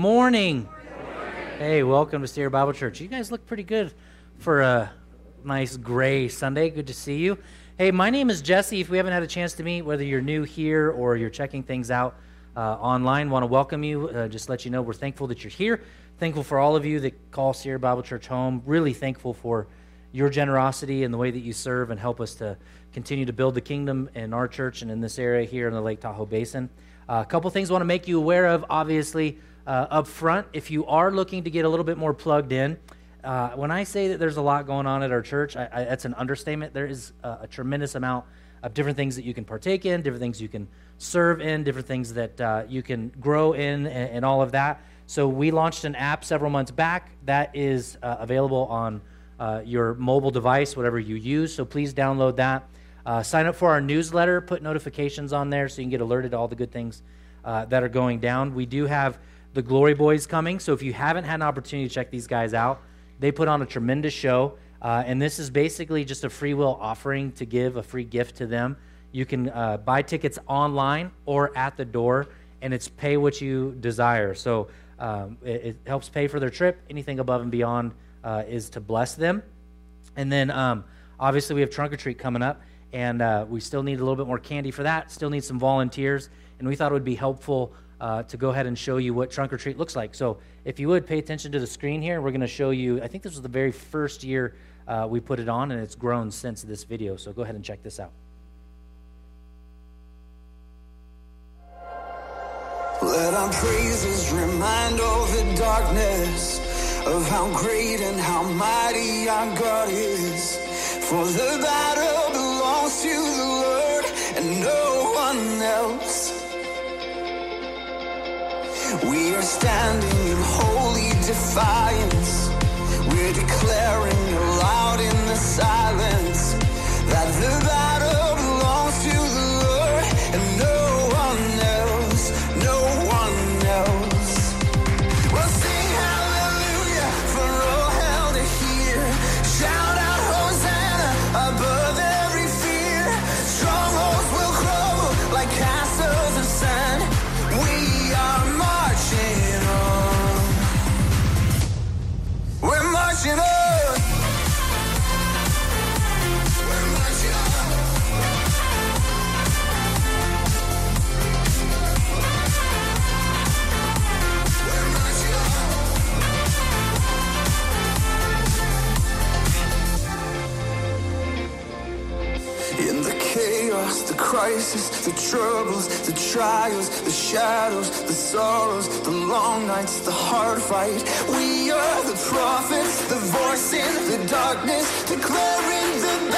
Morning. Hey, welcome to Sierra Bible Church. You guys look pretty good for a nice gray Sunday. Good to see you. Hey, my name is Jesse. If we haven't had a chance to meet, whether you're new here or you're checking things out uh, online, want to welcome you. Uh, just let you know we're thankful that you're here. Thankful for all of you that call Sierra Bible Church home. Really thankful for your generosity and the way that you serve and help us to continue to build the kingdom in our church and in this area here in the Lake Tahoe Basin. Uh, a couple things I want to make you aware of. Obviously, uh, up front, if you are looking to get a little bit more plugged in, uh, when I say that there's a lot going on at our church, I, I, that's an understatement. There is a, a, tremendous amount of different things that you can partake in, different things you can serve in, different things that uh, you can grow in, and, and, all of that. So we launched an app several months back that is uh, available on uh, your mobile device, whatever you use. So please download that. Uh, sign up for our newsletter, put notifications on there so you can get alerted to all the good things uh, that are going down. We do have the Glory Boys coming, so if you haven't had an opportunity to check these guys out, they put on a tremendous show. Uh, and this is basically just a free will offering to give a free gift to them. You can uh, buy tickets online or at the door, and it's pay what you desire. So um, it, it, helps pay for their trip. Anything above and beyond uh, is to bless them. And then um, obviously, we have Trunk or Treat coming up and uh, we still need a little bit more candy for that. Still need some volunteers, and we thought it would be helpful uh, to go ahead and show you what trunk or treat looks like. So, if you would pay attention to the screen here, we're going to show you. I think this was the very first year uh, we put it on, and it's grown since this video. So, go ahead and check this out. Let our praises remind all the darkness of how great and how mighty our God is. For the battle belongs to the Lord and no We are standing in holy defiance. We're declaring troubles, the trials, the shadows, the sorrows, the long nights, the hard fight. We are the prophets, the voice in the darkness, declaring the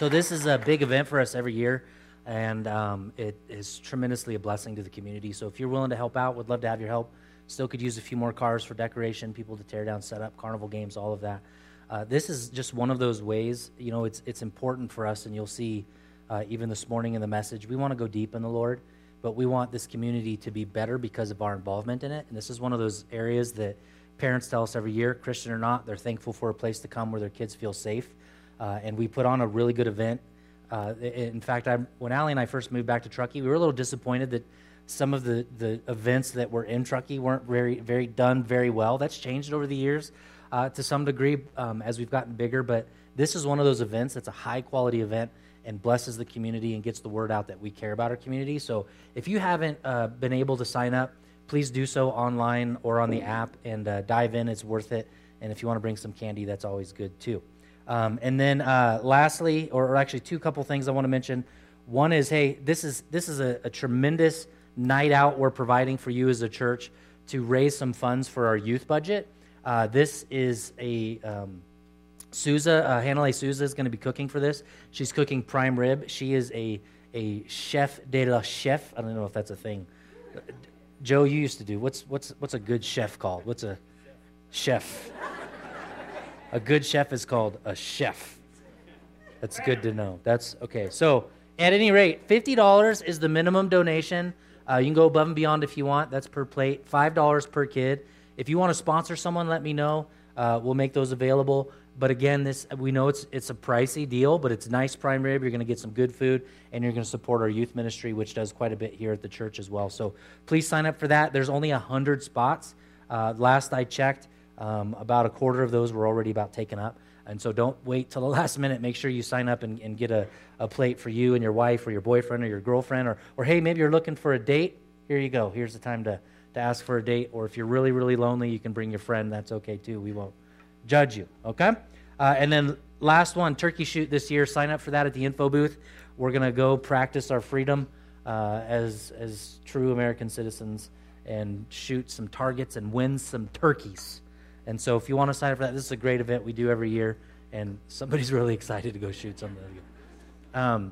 so this is a big event for us every year, and um, it is tremendously a blessing to the community. So if you're willing to help out, would love to have your help. Still could use a few more cars for decoration, people to tear down, set up, carnival games, all of that. Uh, this is just one of those ways. You know, it's it's important for us, and you'll see uh, even this morning in the message. We want to go deep in the Lord, but we want this community to be better because of our involvement in it. And this is one of those areas that parents tell us every year, Christian or not, they're thankful for a place to come where their kids feel safe. Uh, and we put on a really good event. Uh, in fact, I, when Allie and I first moved back to Truckee, we were a little disappointed that some of the, the events that were in Truckee weren't very, very done very well. That's changed over the years uh, to some degree um, as we've gotten bigger. But this is one of those events that's a high quality event and blesses the community and gets the word out that we care about our community. So if you haven't uh, been able to sign up, please do so online or on the app and uh, dive in. It's worth it. And if you want to bring some candy, that's always good too. Um, and then uh, lastly, or, or actually two couple things I want to mention. One is, hey, this is this is a, a tremendous night out we're providing for you as a church to raise some funds for our youth budget. Uh, this is a um, Souza, uh, Hanalei Souza is going to be cooking for this. She's cooking prime rib. She is a a chef de la chef. I don't know if that's a thing. Joe, you used to do. What's what's what's a good chef called? What's a chef? A good chef is called a chef. That's good to know. That's okay. So, at any rate, fifty dollars is the minimum donation. Uh, you can go above and beyond if you want. That's per plate. Five dollars per kid. If you want to sponsor someone, let me know. Uh, we'll make those available. But again, this we know it's it's a pricey deal, but it's nice prime rib. You're going to get some good food, and you're going to support our youth ministry, which does quite a bit here at the church as well. So please sign up for that. There's only hundred spots. Uh, last I checked, um, about a quarter of those were already about taken up. And so don't wait till the last minute. Make sure you sign up and, and get a, a plate for you and your wife or your boyfriend or your girlfriend. Or, or hey, maybe you're looking for a date. Here you go. Here's the time to, to ask for a date. Or if you're really, really lonely, you can bring your friend. That's okay too. We won't judge you. Okay? Uh, and then last one, turkey shoot this year. Sign up for that at the info booth. We're going to go practice our freedom uh, as, as true American citizens and shoot some targets and win some turkeys. And so if you want to sign up for that, this is a great event we do every year. And somebody's really excited to go shoot something. Um,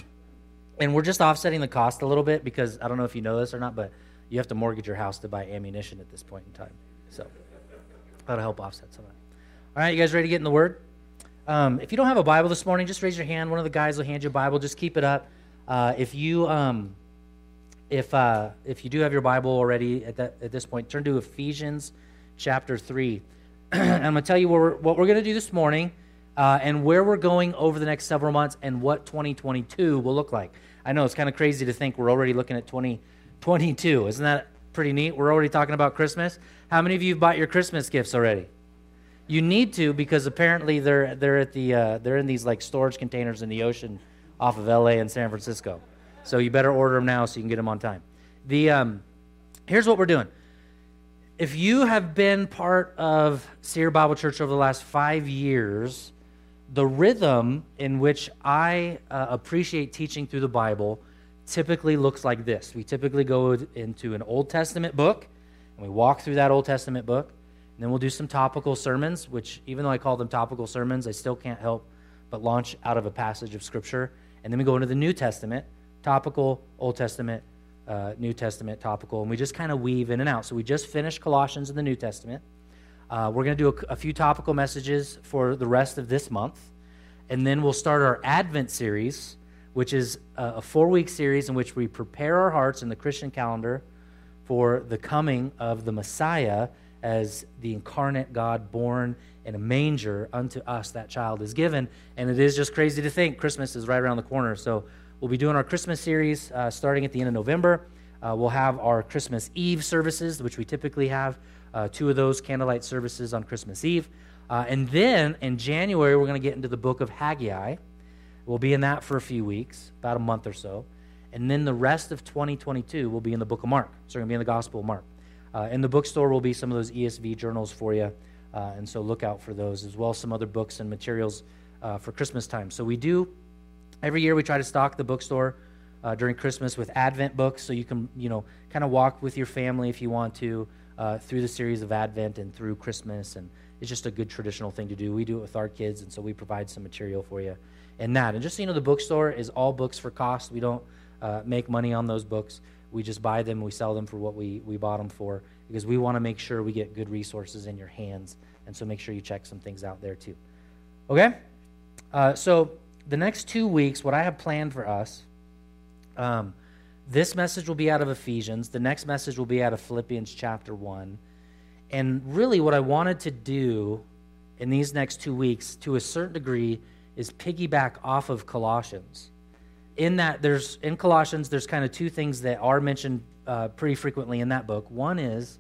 and we're just offsetting the cost a little bit because I don't know if you know this or not, but you have to mortgage your house to buy ammunition at this point in time. So that'll help offset some of that. All right, you guys ready to get in the Word? Um, if you don't have a Bible this morning, just raise your hand. One of the guys will hand you a Bible. Just keep it up. Uh, if you um, if uh, if you do have your Bible already at that at this point, turn to Ephesians chapter three. I'm going to tell you what we're, what we're going to do this morning, uh, and where we're going over the next several months, and what 2022 will look like. I know it's kind of crazy to think we're already looking at 2022. Isn't that pretty neat? We're already talking about Christmas. How many of you have bought your Christmas gifts already? You need to because apparently they're they're at the uh, they're in these like storage containers in the ocean off of LA and San Francisco. So you better order them now so you can get them on time. The um, here's what we're doing. If you have been part of Sierra Bible Church over the last five years, the rhythm in which I uh, appreciate teaching through the Bible typically looks like this. We typically go into an Old Testament book and we walk through that Old Testament book. And then we'll do some topical sermons, which, even though I call them topical sermons, I still can't help but launch out of a passage of Scripture. And then we go into the New Testament, topical, Old Testament, uh, New Testament, topical, and we just kind of weave in and out. So we just finished Colossians in the New Testament. Uh, we're going to do a, a, few topical messages for the rest of this month. And then we'll start our Advent series, which is a, a four week series in which we prepare our hearts in the Christian calendar for the coming of the Messiah as the incarnate God born in a manger unto us that child is given. And it is just crazy to think Christmas is right around the corner. So we'll be doing our Christmas series uh, starting at the end of November. Uh, we'll have our Christmas Eve services, which we typically have uh, two of those candlelight services on Christmas Eve. Uh, and then in January, we're going to get into the book of Haggai. We'll be in that for a few weeks, about a month or so. And then the rest of 2022 will be in the book of Mark. So we're going to be in the Gospel of Mark. Uh, in the bookstore will be some of those ESV journals for you, uh, and so look out for those as well as some other books and materials for Christmas time. So we do every year we try to stock the bookstore uh, during Christmas with Advent books, so you can you know kind of walk with your family if you want to uh, through the series of Advent and through Christmas, and it's just a good traditional thing to do. We do it with our kids, and so we provide some material for you in that. And just so you know, the bookstore is all books for cost. We don't uh, make money on those books we just buy them, we sell them for what we, we bought them for, because we want to make sure we get good resources in your hands. And so make sure you check some things out there too. Okay? Uh, so the next two weeks, what I have planned for us, um, this message will be out of Ephesians. The next message will be out of Philippians chapter 1. And really, what I wanted to do in these next two weeks, to a certain degree, is piggyback off of Colossians in that there's in colossians there's kind of two things that are mentioned uh, pretty frequently in that book one is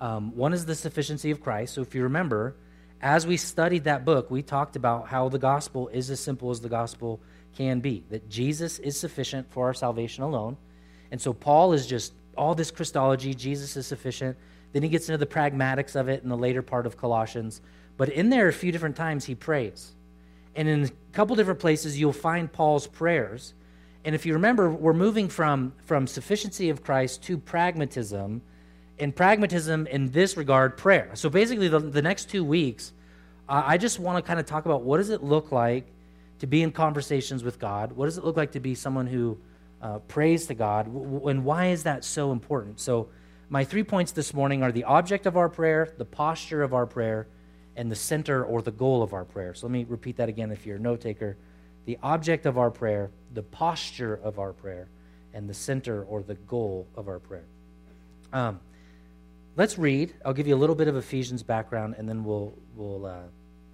um, one is the sufficiency of christ so if you remember as we studied that book we talked about how the gospel is as simple as the gospel can be that jesus is sufficient for our salvation alone. And so paul is just all this christology jesus is sufficient. Then he gets into the pragmatics of it in the later part of colossians. But in there a few different times he prays. And in a couple different places, you'll find Paul's prayers. And if you remember, we're moving from, from sufficiency of Christ to pragmatism, and pragmatism in this regard, prayer. So basically, the, the next two weeks, uh, I just want to kind of talk about what does it look like to be in conversations with God? What does it look like to be someone who uh, prays to God? And why is that so important? So, my three points this morning are the object of our prayer, the posture of our prayer, and the center or the goal of our prayer. So, let me repeat that again if you're a note taker. The object of our prayer, the posture of our prayer, and the center or the goal of our prayer. Um, let's read. I'll give you a little bit of Ephesians background, and then we'll we'll uh,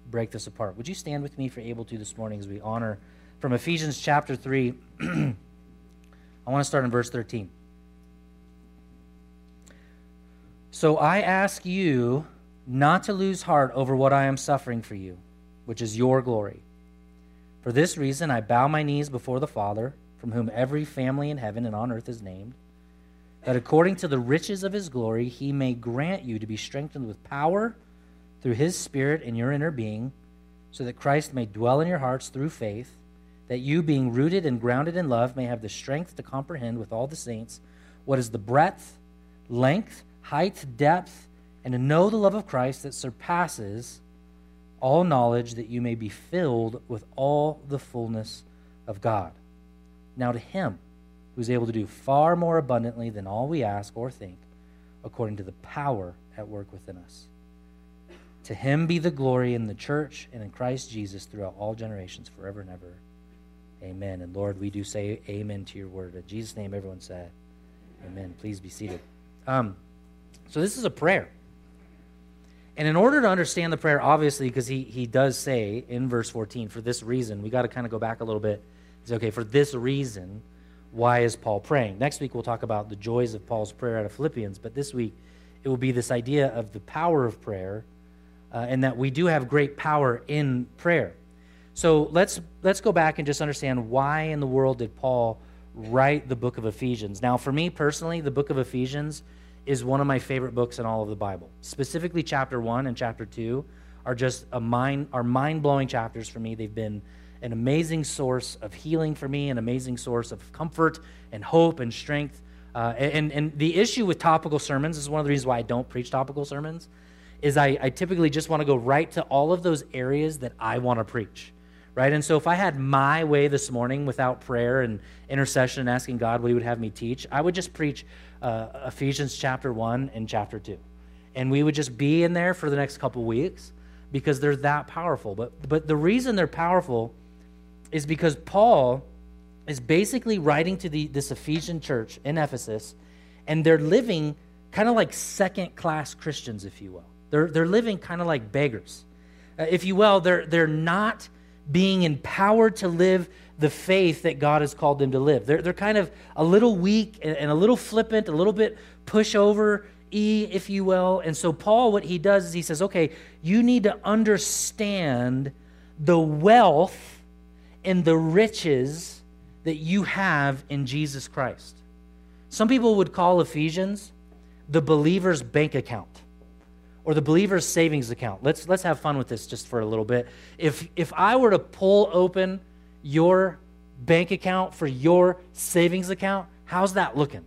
break this apart. Would you stand with me if you're able to this morning as we honor from Ephesians chapter three? I want to start in verse thirteen. So I ask you not to lose heart over what I am suffering for you, which is your glory. For this reason, I bow my knees before the Father, from whom every family in heaven and on earth is named, that according to the riches of his glory, he may grant you to be strengthened with power through his Spirit in your inner being, so that Christ may dwell in your hearts through faith, that you, being rooted and grounded in love, may have the strength to comprehend with all the saints what is the breadth, length, height, depth, and to know the love of Christ that surpasses all knowledge, that you may be filled with all the fullness of God. Now, to Him who is able to do far more abundantly than all we ask or think, according to the power at work within us. To Him be the glory in the church and in Christ Jesus throughout all generations, forever and ever. Amen. And Lord, we do say amen to your word. In Jesus' name, everyone said, Amen. Please be seated. Um, so this is a prayer. And in order to understand the prayer, obviously, because he, he does say in verse 14, for this reason, we got to kind of go back a little bit. He's okay, for this reason, why is Paul praying? Next week, we'll talk about the joys of Paul's prayer out of Philippians, but this week, it will be this idea of the power of prayer uh, and that we do have great power in prayer. So let's, let's go back and just understand why in the world did Paul write the book of Ephesians. Now, for me personally, the book of Ephesians is one of my favorite books in all of the Bible. Specifically, chapter one and chapter two are just a mind are mind blowing chapters for me. They've been an amazing source of healing for me, an amazing source of comfort and hope and strength. Uh, and, and the issue with topical sermons is one of the reasons why I don't preach topical sermons. Is I, I typically just want to go right to all of those areas that I want to preach right? And so if I had my way this morning without prayer and intercession and asking God what He would have me teach, I would just preach uh, Ephesians chapter 1 and chapter 2. And we would just be in there for the next couple weeks because they're that powerful. But, but the reason they're powerful is because Paul is basically writing to the, this Ephesian church in Ephesus, and they're living kind of like second class Christians, if you will. They're, they're living kind of like beggars. Uh, if you will, they're, they're not being empowered to live the faith that God has called them to live. They're, they're kind of a little weak and, and a little flippant, a little bit pushover, E, if you will. And so, Paul, what he does is he says, okay, you need to understand the wealth and the riches that you have in Jesus Christ. Some people would call Ephesians the believer's bank account or the believer's savings account. Let's, let's have fun with this just for a little bit. If, if I were to pull open your bank account for your savings account, how's that looking?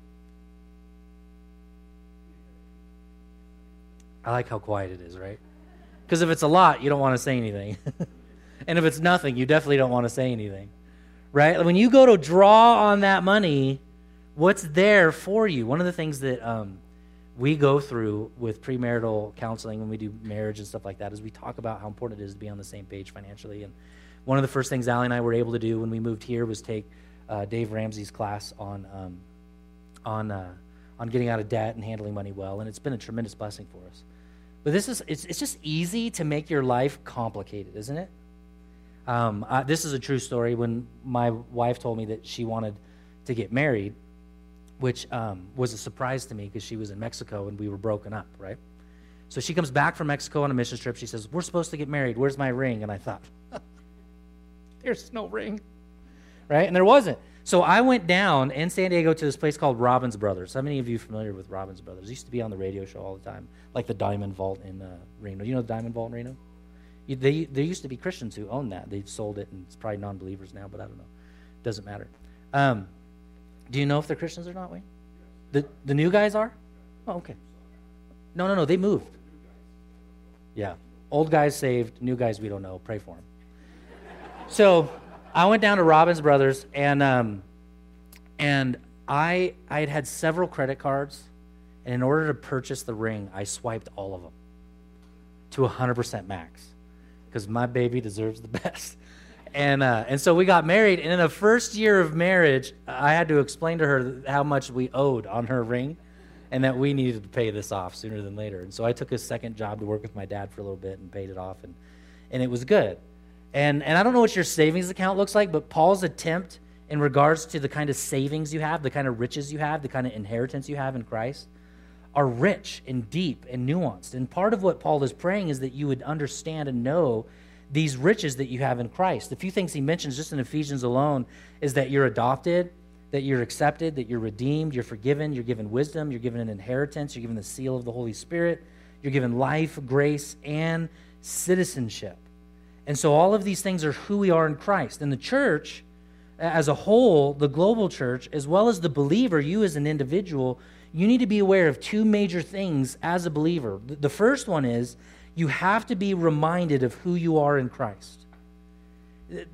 I like how quiet it is, right? Because if it's a lot, you don't want to say anything. and if it's nothing, you definitely don't want to say anything, right? When you go to draw on that money, what's there for you? One of the things that um, we go through with premarital counseling when we do marriage and stuff like that is we talk about how important it is to be on the same page financially. And one of the first things Allie and I were able to do when we moved here was take uh, Dave Ramsey's class on um, on uh, on getting out of debt and handling money well, and it's been a tremendous blessing for us. But this is it's, it's just easy to make your life complicated, isn't it? Um, uh, this is a true story. When my wife told me that she wanted to get married, which um, was a surprise to me because she was in Mexico and we were broken up, right? So she comes back from Mexico on a mission trip. She says, We're supposed to get married. Where's my ring? And I thought, There's no ring, right? And there wasn't. So I went down in San Diego to this place called Robbins Brothers. How many of you familiar with Robbins Brothers? It used to be on the radio show all the time, like the Diamond Vault in uh, Reno. You know the Diamond Vault in Reno? They, there used to be Christians who owned that. They've sold it, and it's probably non believers now, but I don't know. Doesn't matter. Um, do you know if they're Christians or not, Wayne? The, the new guys are? Oh, okay. No, no, no. They moved. Yeah. Old guys saved, new guys we don't know. Pray for them. So I went down to Robbins Brothers, and um, and I I had had several credit cards, and in order to purchase the ring, I swiped all of them to 100% max because my baby deserves the best. And uh, and so we got married, and in the first year of marriage, I had to explain to her how much we owed on her ring, and that we needed to pay this off sooner than later. And so I took a second job to work with my dad for a little bit and paid it off, and and it was good. And and I don't know what your savings account looks like, but Paul's attempt in regards to the kind of savings you have, the kind of riches you have, the kind of inheritance you have in Christ, are rich and deep and nuanced. And part of what Paul is praying is that you would understand and know these riches that you have in Christ. The few things he mentions just in Ephesians alone is that you're adopted, that you're accepted, that you're redeemed, you're forgiven, you're given wisdom, you're given an inheritance, you're given the seal of the Holy Spirit, you're given life, grace, and citizenship. And so all of these things are who we are in Christ. And the church, as a whole, the global church, as well as the believer, you as an individual, you need to be aware of two major things as a believer. The- first one is you have to be reminded of who you are in Christ.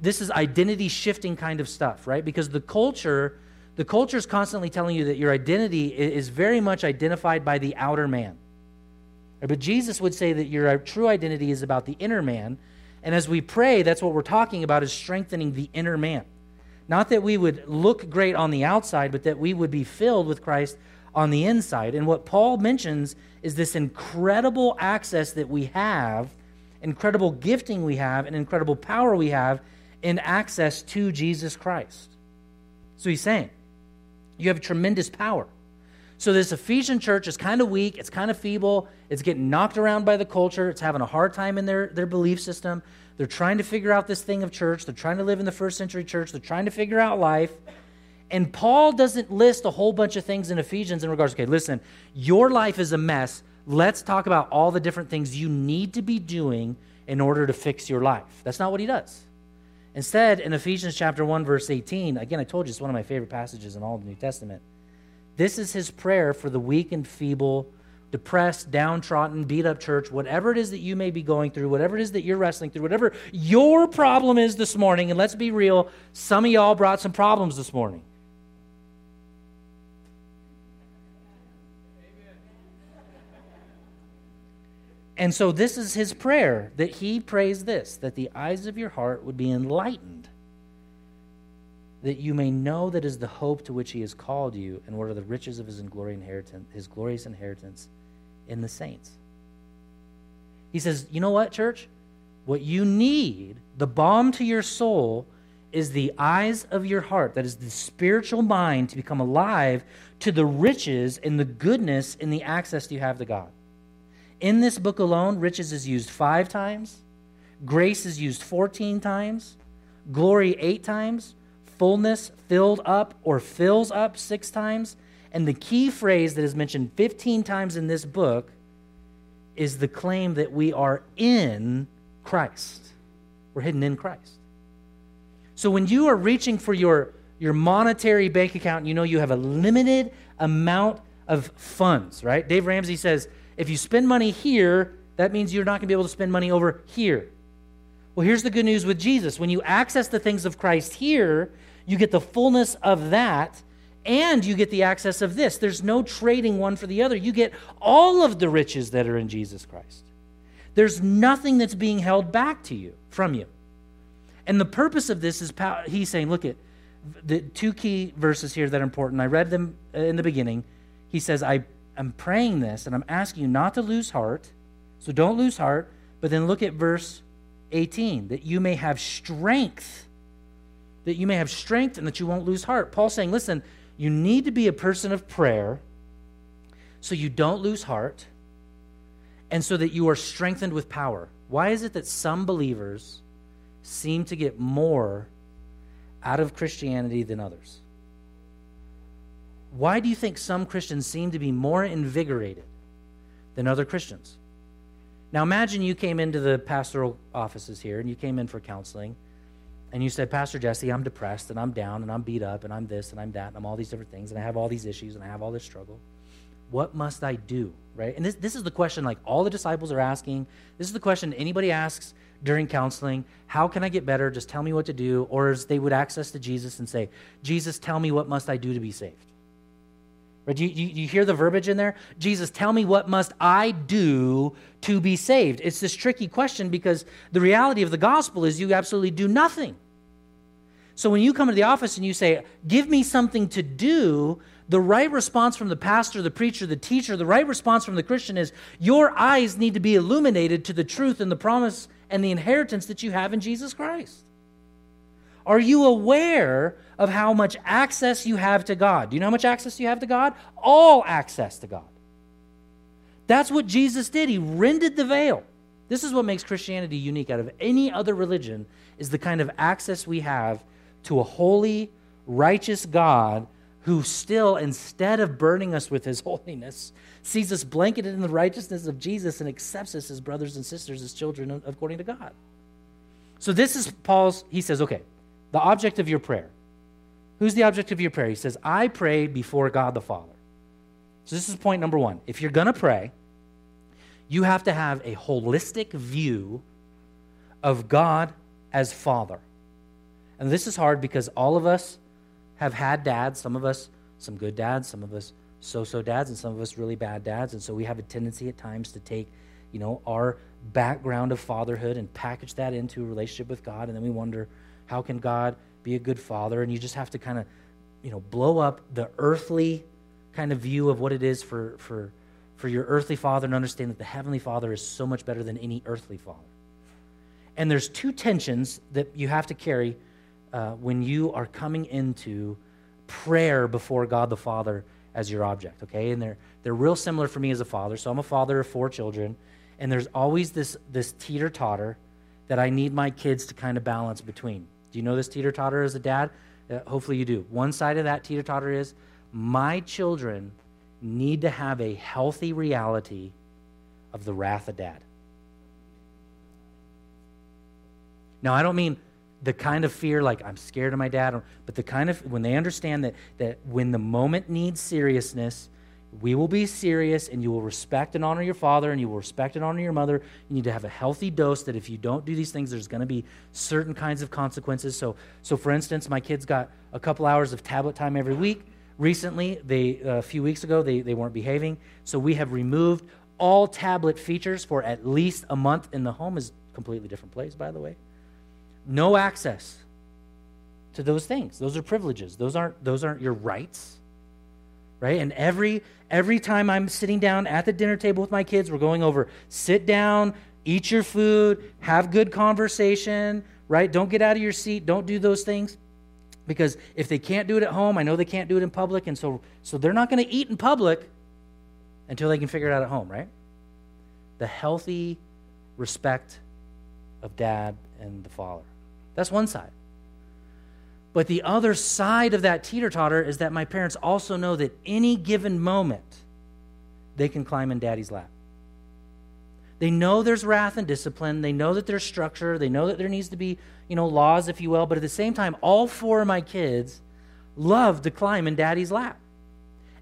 This is identity shifting kind of stuff, right? Because the culture, the culture is constantly telling you that your identity is very much identified by the outer man. But Jesus would say that your uh, true identity is about the inner man. And as we pray, that's what we're talking about is strengthening the inner man. Not that we would look great on the outside, but that we would be filled with Christ on the inside. And what Paul mentions is this incredible access that we have, incredible gifting we have, and incredible power we have in access to Jesus Christ. So he's saying, you have tremendous power. So this Ephesian church is kind of weak, it's kind of feeble, it's getting knocked around by the culture, it's having a hard time in their, their belief system. They're trying to figure out this thing of church, they're trying to live in the first century church, they're trying to figure out life. And Paul doesn't list a whole bunch of things in Ephesians in regards, okay, listen, your life is a mess. Let's talk about all the different things you need to be doing in order to fix your life. That's not what he does. Instead, in Ephesians chapter 1, verse 18, again, I told you it's one of my favorite passages in all the New Testament. This is his prayer for the weak and feeble, depressed, downtrodden, beat up church, whatever it is that you may be going through, whatever it is that you're wrestling through, whatever your problem is this morning. And let's be real, some of y'all brought some problems this morning. And so this is his prayer that he prays this that the eyes of your heart would be enlightened, that you may know that is the hope to which he has called you, and what are the riches of his inheritance, his glorious inheritance in the saints. He says, You know what, church? What you need, the balm to your soul, is the eyes of your heart, that is the spiritual mind to become alive to the riches and the goodness and the access you have to God. In this book alone, riches is used five times, grace is used 14 times, glory eight times, fullness filled up or fills up six times. And the key phrase that is mentioned 15 times in this book is the claim that we are in Christ. We're hidden in Christ. So when you are reaching for your, your monetary bank account, you know you have a limited amount of funds, right? Dave Ramsey says, if you spend money here, that means you're not going to be able to spend money over here. Well, here's the good news with Jesus. When you access the things of Christ here, you get the fullness of that and you get the access of this. There's no trading one for the other. You get all of the riches that are in Jesus Christ. There's nothing that's being held back to you from you. And the purpose of this is he's saying, look at the two key verses here that are important. I read them uh, in the beginning. He says, I am praying this and I'm asking you not to lose heart. So don't lose heart. But then look at verse 18 that you may have strength. That you may have strength and that you won't lose heart. Paul's saying, listen, you need to be a person of prayer so you don't lose heart and so that you are strengthened with power. Why is it that some believers seem to get more out of Christianity than others? Why do you think some Christians seem to be more invigorated than other Christians? Now imagine you came into the pastoral offices here and you came in for counseling and you said, Pastor Jesse, I'm depressed and I'm down and I'm beat up and I'm this and I'm that and I'm all these different things and I have all these issues and I have all this struggle. What must I do? Right? And this, this is the question like all the disciples are asking. This is the question anybody asks during counseling. How can I get better? Just tell me what to do. Or as they would access to Jesus and say, Jesus, tell me what must I do to be saved? Right? You, you, you hear the verbiage in there? Jesus, tell me what must I do to be saved? It's this tricky question because the reality of the gospel is you absolutely do nothing. So when you come into the office and you say, Give me something to do, the right response from the pastor, the preacher, the teacher, the right response from the Christian is, Your eyes need to be illuminated to the truth and the promise and the inheritance that you have in Jesus Christ. Are you aware of how much access you have to God? Do you know how much access you have to God? All access to God. That's what Jesus did. He rended the veil. This is what makes Christianity unique out of any other religion is the kind of access we have to a holy, righteous God who still, instead of burning us with his holiness, sees us blanketed in the righteousness of Jesus and accepts us as brothers and sisters, as children according to God. So, this is Paul's, he says, okay, the object of your prayer. Who's the object of your prayer? He says, I pray before God the Father. So, this is point number one. If you're going to pray, you have to have a holistic view of God as Father. And this is hard because all of us have had dads, some of us, some good dads, some of us so so dads, and some of us really bad dads. And so we have a tendency at times to take, you know, our background of fatherhood and package that into a relationship with God. And then we wonder, how can God be a good father? And you just have to kind of, you know, blow up the earthly kind of view of what it is for, for, for your earthly father and understand that the heavenly father is so much better than any earthly father. And there's two tensions that you have to carry uh, when you are coming into prayer before God the Father as your object, okay? And they're, they're real similar for me as a father. So I'm a father of four children, and there's always this, this teeter totter that I need my kids to kind of balance between. Do you know this teeter totter as a dad? Uh, hopefully you do. One side of that teeter totter is my children need to have a healthy reality of the wrath of dad. Now, I don't mean the kind of fear like i'm scared of my dad but the kind of when they understand that that when the moment needs seriousness we will be serious and you will respect and honor your father and you will respect and honor your mother you need to have a healthy dose that if you don't do these things there's going to be certain kinds of consequences so so for instance my kids got a couple hours of tablet time every week recently they uh, a few weeks ago they, they weren't behaving so we have removed all tablet features for at least a month in the home is completely different place by the way no access to those things. Those are privileges. Those aren't those aren't your rights. Right? And every every time I'm sitting down at the dinner table with my kids, we're going over sit down, eat your food, have good conversation, right? Don't get out of your seat, don't do those things. Because if they can't do it at home, I know they can't do it in public, and so so they're not going to eat in public until they can figure it out at home, right? The healthy respect of dad and the father. That's one side. But the other side of that teeter totter is that my parents also know that any given moment they can climb in daddy's lap. They know there's wrath and discipline. They know that there's structure. They know that there needs to be, you know, laws, if you will. But at the same time, all four of my kids love to climb in daddy's lap.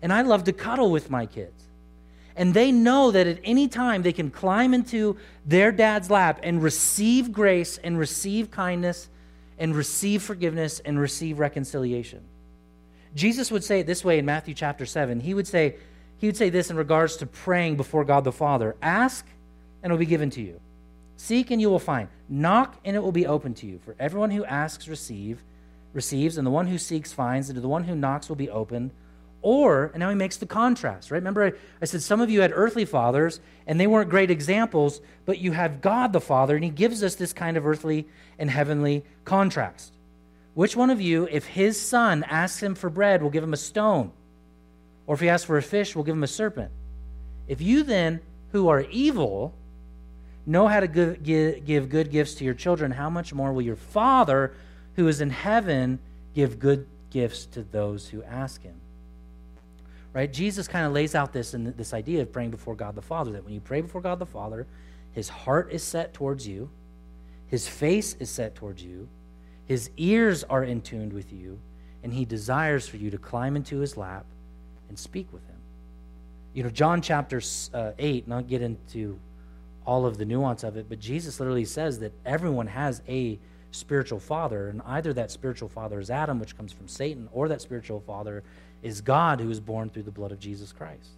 And I love to cuddle with my kids. And they know that at any time they can climb into their dad's lap and receive grace and receive kindness and receive forgiveness and receive reconciliation. Jesus would say it this way in Matthew chapter 7. He would say, he would say this in regards to praying before God the Father Ask, and it will be given to you. Seek, and you will find. Knock, and it will be open to you. For everyone who asks, receive, receives, and the one who seeks finds, and to the one who knocks will be opened. Or, and now he makes the contrast, right? Remember, I, I, said some of you had earthly fathers, and they weren't great examples, but you have God the Father, and he gives us this kind of earthly and heavenly contrast. Which one of you, if his son asks him for bread, will give him a stone? Or if he asks for a fish, will give him a serpent? If you then, who are evil, know how to give, give good gifts to your children, how much more will your Father, who is in heaven, give good gifts to those who ask him? Right? Jesus kind of lays out this and this idea of praying before God the Father that when you pray before God the Father, His heart is set towards you, His face is set towards you, His ears are in tune with you, and He desires for you to climb into His lap and speak with Him. You know, John chapter uh, 8, not get into all of the nuance of it, but Jesus literally says that everyone has a spiritual father, and either that spiritual father is Adam, which comes from Satan, or that spiritual father is God, who is born through the blood of Jesus Christ.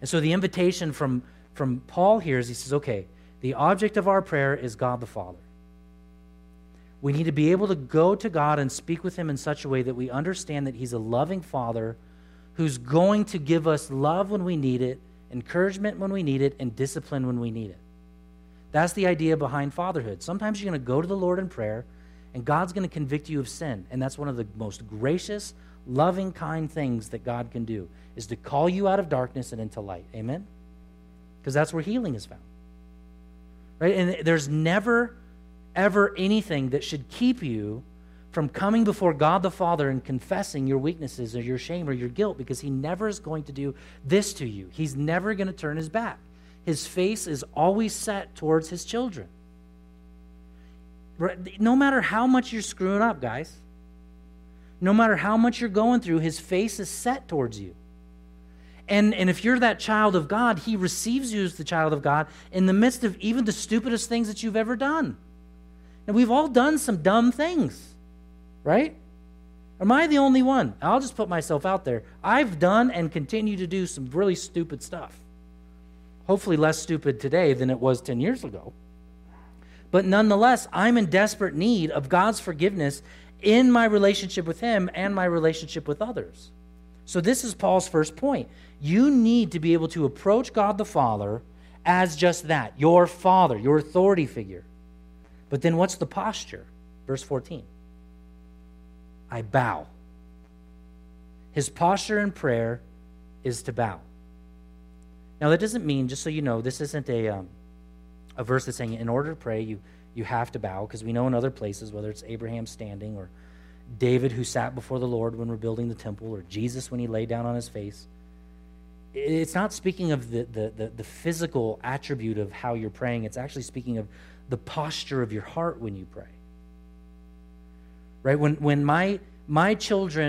And so the invitation from, from Paul here is he says, okay, the object of our prayer is God the Father. We need to be able to go to God and speak with Him in such a way that we understand that He's a loving Father who's going to give us love when we need it, encouragement when we need it, and discipline when we need it. That's the idea behind fatherhood. Sometimes you're going to go to the Lord in prayer, and God's going to convict you of sin. And that's one of the most gracious, loving, kind things that God can do, is to call you out of darkness and into light. Amen? Because that's where healing is found. Right? And there's never, ever anything that should keep you from coming before God the Father and confessing your weaknesses or your shame or your guilt because He never is going to do this to you. He's never going to turn His back. His face is always set towards His children. No matter how much you're screwing up, guys, no matter how much you're going through, His face is set towards you. And, and if you're that child of God, He receives you as the child of God in the midst of even the stupidest things that you've ever done. And we've all done some dumb things. Right? Am I the only one? I'll just put myself out there. I've done and continue to do some really stupid stuff. Hopefully, less stupid today than it was 10 years ago. But nonetheless, I'm in desperate need of God's forgiveness in my relationship with Him and my relationship with others. So, this is Paul's first point. You need to be able to approach God the Father as just that your Father, your authority figure. But then, what's the posture? Verse 14. I bow. His posture in prayer is to bow. Now, that doesn't mean, just so you know, this isn't a, um, a verse that's saying in order to pray, you, you have to bow, because we know in other places, whether it's Abraham standing or David who sat before the Lord when we're the temple or Jesus when he lay down on his face, it's not speaking of the, the, the, the physical attribute of how you're praying. It's actually speaking of the posture of your heart when you pray right? When, when my, my children